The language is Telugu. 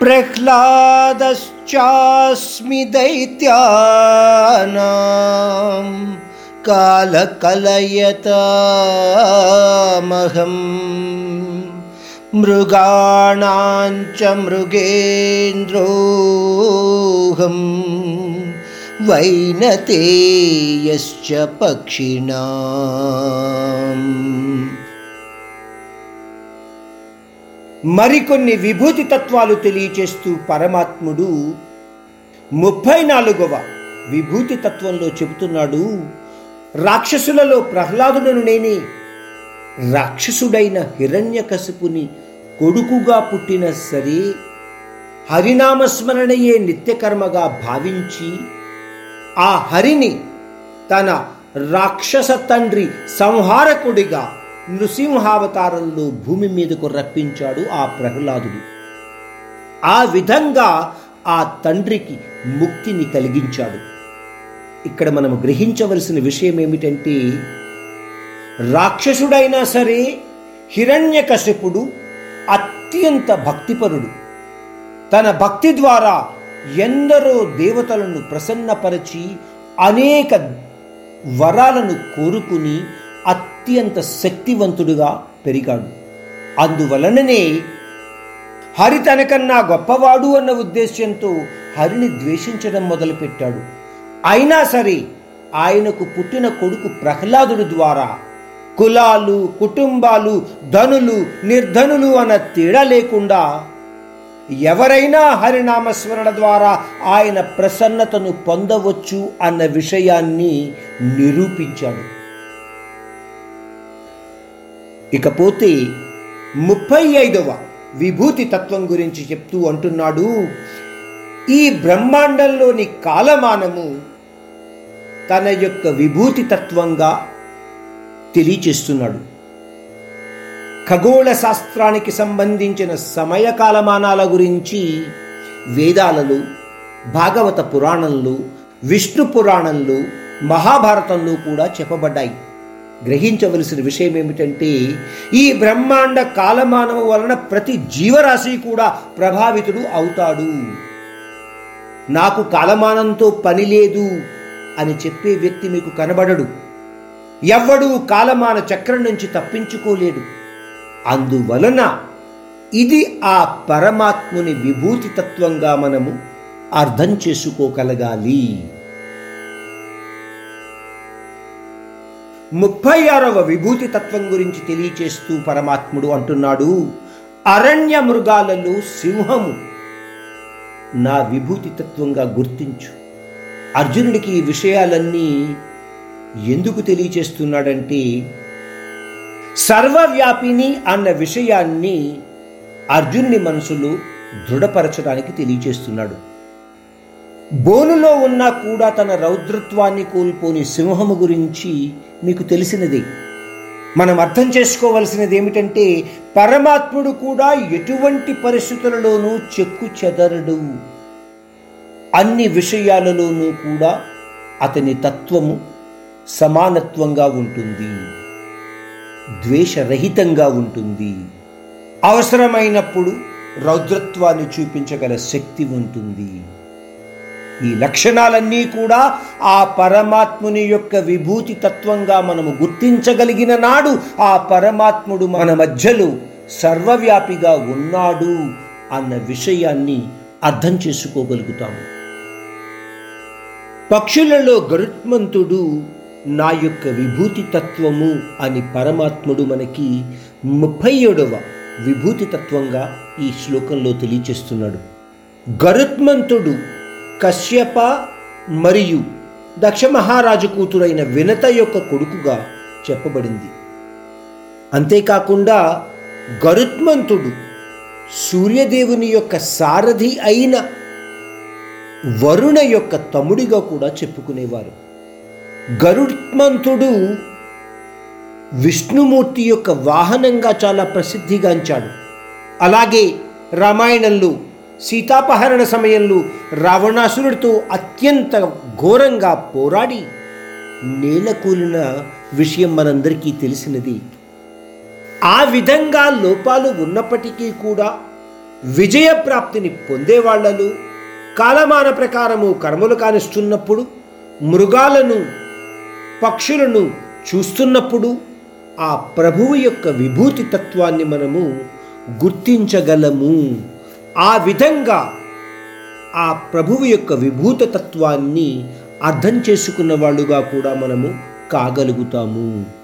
प्रह्लादश्चास्मि दैत्यानां कालकलयतामहम् मृगाणां च मृगेन्द्रोऽहं वैनतेयश्च नते पक्षिणाम्। మరికొన్ని విభూతి తత్వాలు తెలియచేస్తూ పరమాత్ముడు ముప్పై నాలుగవ విభూతి తత్వంలో చెబుతున్నాడు రాక్షసులలో ప్రహ్లాదుడను నేనే. రాక్షసుడైన హిరణ్యకశిపుని కొడుకుగా పుట్టిన సరే హరినామస్మరణయే నిత్యకర్మగా భావించి ఆ హరిని తన రాక్షస తండ్రి సంహారకుడిగా నృసింహావతారంలో భూమి మీదకు రప్పించాడు ఆ ప్రహ్లాదుడు. ఆ విధంగా ఆ తండ్రికి ముక్తిని కలిగించాడు. ఇక్కడ మనం గ్రహించవలసిన విషయం ఏమిటంటే రాక్షసుడైనా సరే హిరణ్యకశిపుడు అత్యంత భక్తిపరుడు. తన భక్తి ద్వారా ఎందరో దేవతలను ప్రసన్నపరచి అనేక వరాలను కోరుకుని అత్యంత శక్తివంతుడుగా పెరిగాడు. అందువలననే హరి తనకన్నా గొప్పవాడు అన్న ఉద్దేశ్యంతో హరిని ద్వేషించడం మొదలుపెట్టాడు. అయినా సరే ఆయనకు పుట్టిన కొడుకు ప్రహ్లాదుడి ద్వారా కులాలు కుటుంబాలు ధనులు నిర్ధనులు అన్న తేడా లేకుండా ఎవరైనా హరినామస్మరణ ద్వారా ఆయన ప్రసన్నతను పొందవచ్చు అన్న విషయాన్ని నిరూపించాడు. ఇకపోతే ముప్పై ఐదవ విభూతి తత్వం గురించి చెప్తూ అంటున్నాడు ఈ బ్రహ్మాండంలోని కాలమానము తన యొక్క విభూతి తత్వంగా తెలియచేస్తున్నాడు. ఖగోళ శాస్త్రానికి సంబంధించిన సమయ కాలమానాల గురించి వేదాలలో భాగవత పురాణంలో విష్ణు పురాణంలో మహాభారతంలో కూడా చెప్పబడ్డాయి. గ్రహించవలసిన విషయం ఏమిటంటే ఈ బ్రహ్మాండ కాలమానము వలన ప్రతి జీవరాశి కూడా ప్రభావితుడు అవుతాడు. నాకు కాలమానంతో పని లేదు అని చెప్పే వ్యక్తి మీకు కనబడడు. ఎవ్వడూ కాలమాన చక్రం నుంచి తప్పించుకోలేడు. అందువలన ఇది ఆ పరమాత్ముని విభూతి తత్వంగా మనము అర్థం చేసుకోగలగాలి. ముప్పై ఆరవ విభూతి తత్వం గురించి తెలియచేస్తూ పరమాత్ముడు అంటున్నాడు అరణ్య మృగాలలో సింహము నా విభూతి తత్వంగా గుర్తించు. అర్జునుడికి ఈ విషయాలన్నీ ఎందుకు తెలియచేస్తున్నాడంటే సర్వవ్యాపిని అన్న విషయాన్ని అర్జునుని మనసులో దృఢపరచడానికి తెలియచేస్తున్నాడు. బోనులో ఉన్నా కూడా తన రౌద్రత్వాన్ని కోల్పోని సింహము గురించి మీకు తెలిసినదే. మనం అర్థం చేసుకోవలసినది ఏమిటంటే పరమాత్ముడు కూడా ఎటువంటి పరిస్థితులలోనూ చెక్కు చెదరడు. అన్ని విషయాలలోనూ కూడా అతని తత్వము సమానత్వంగా ఉంటుంది. ద్వేషరహితంగా ఉంటుంది. అవసరమైనప్పుడు రౌద్రత్వాన్ని చూపించగల శక్తి ఉంటుంది. ఈ లక్షణాలన్నీ కూడా ఆ పరమాత్ముని యొక్క విభూతి తత్వంగా మనము గుర్తించగలిగిన నాడు ఆ పరమాత్ముడు మన మధ్యలో సర్వవ్యాపిగా ఉన్నాడు అన్న విషయాన్ని అర్థం చేసుకోగలుగుతాము. పక్షులలో గరుత్మంతుడు నా యొక్క విభూతి తత్వము అని పరమాత్ముడు మనకి ముప్పై ఏడవ విభూతి తత్వంగా ఈ శ్లోకంలో తెలియచేస్తున్నాడు. గరుత్మంతుడు కశ్యప మరియు దక్ష మహారాజు కూతురైన వినత యొక్క కొడుకుగా చెప్పబడింది. అంతేకాకుండా గరుత్మంతుడు సూర్యదేవుని యొక్క సారథి అయిన వరుణ యొక్క తమ్ముడిగా కూడా చెప్పుకునేవారు. గరుత్మంతుడు విష్ణుమూర్తి యొక్క వాహనంగా చాలా ప్రసిద్ధిగాంచాడు. అలాగే రామాయణంలో సీతాపహరణ సమయంలో రావణాసురుడితో అత్యంత ఘోరంగా పోరాడి నేలకూలిన విషయం మనందరికీ తెలిసినది. ఆ విధంగా లోపాలు ఉన్నప్పటికీ కూడా విజయప్రాప్తిని పొందేవాళ్ళలు కాలమాన ప్రకారము కర్మలు కానిస్తున్నప్పుడు మృగాలను పక్షులను చూస్తున్నప్పుడు ఆ ప్రభువు యొక్క విభూతి తత్వాన్ని మనము గుర్తించగలము. ఆ విధంగా ఆ ప్రభువు యొక్క విభూత తత్వాన్ని అర్థం చేసుకున్న వాళ్ళుగా కూడా మనము కాగలుగుతాము.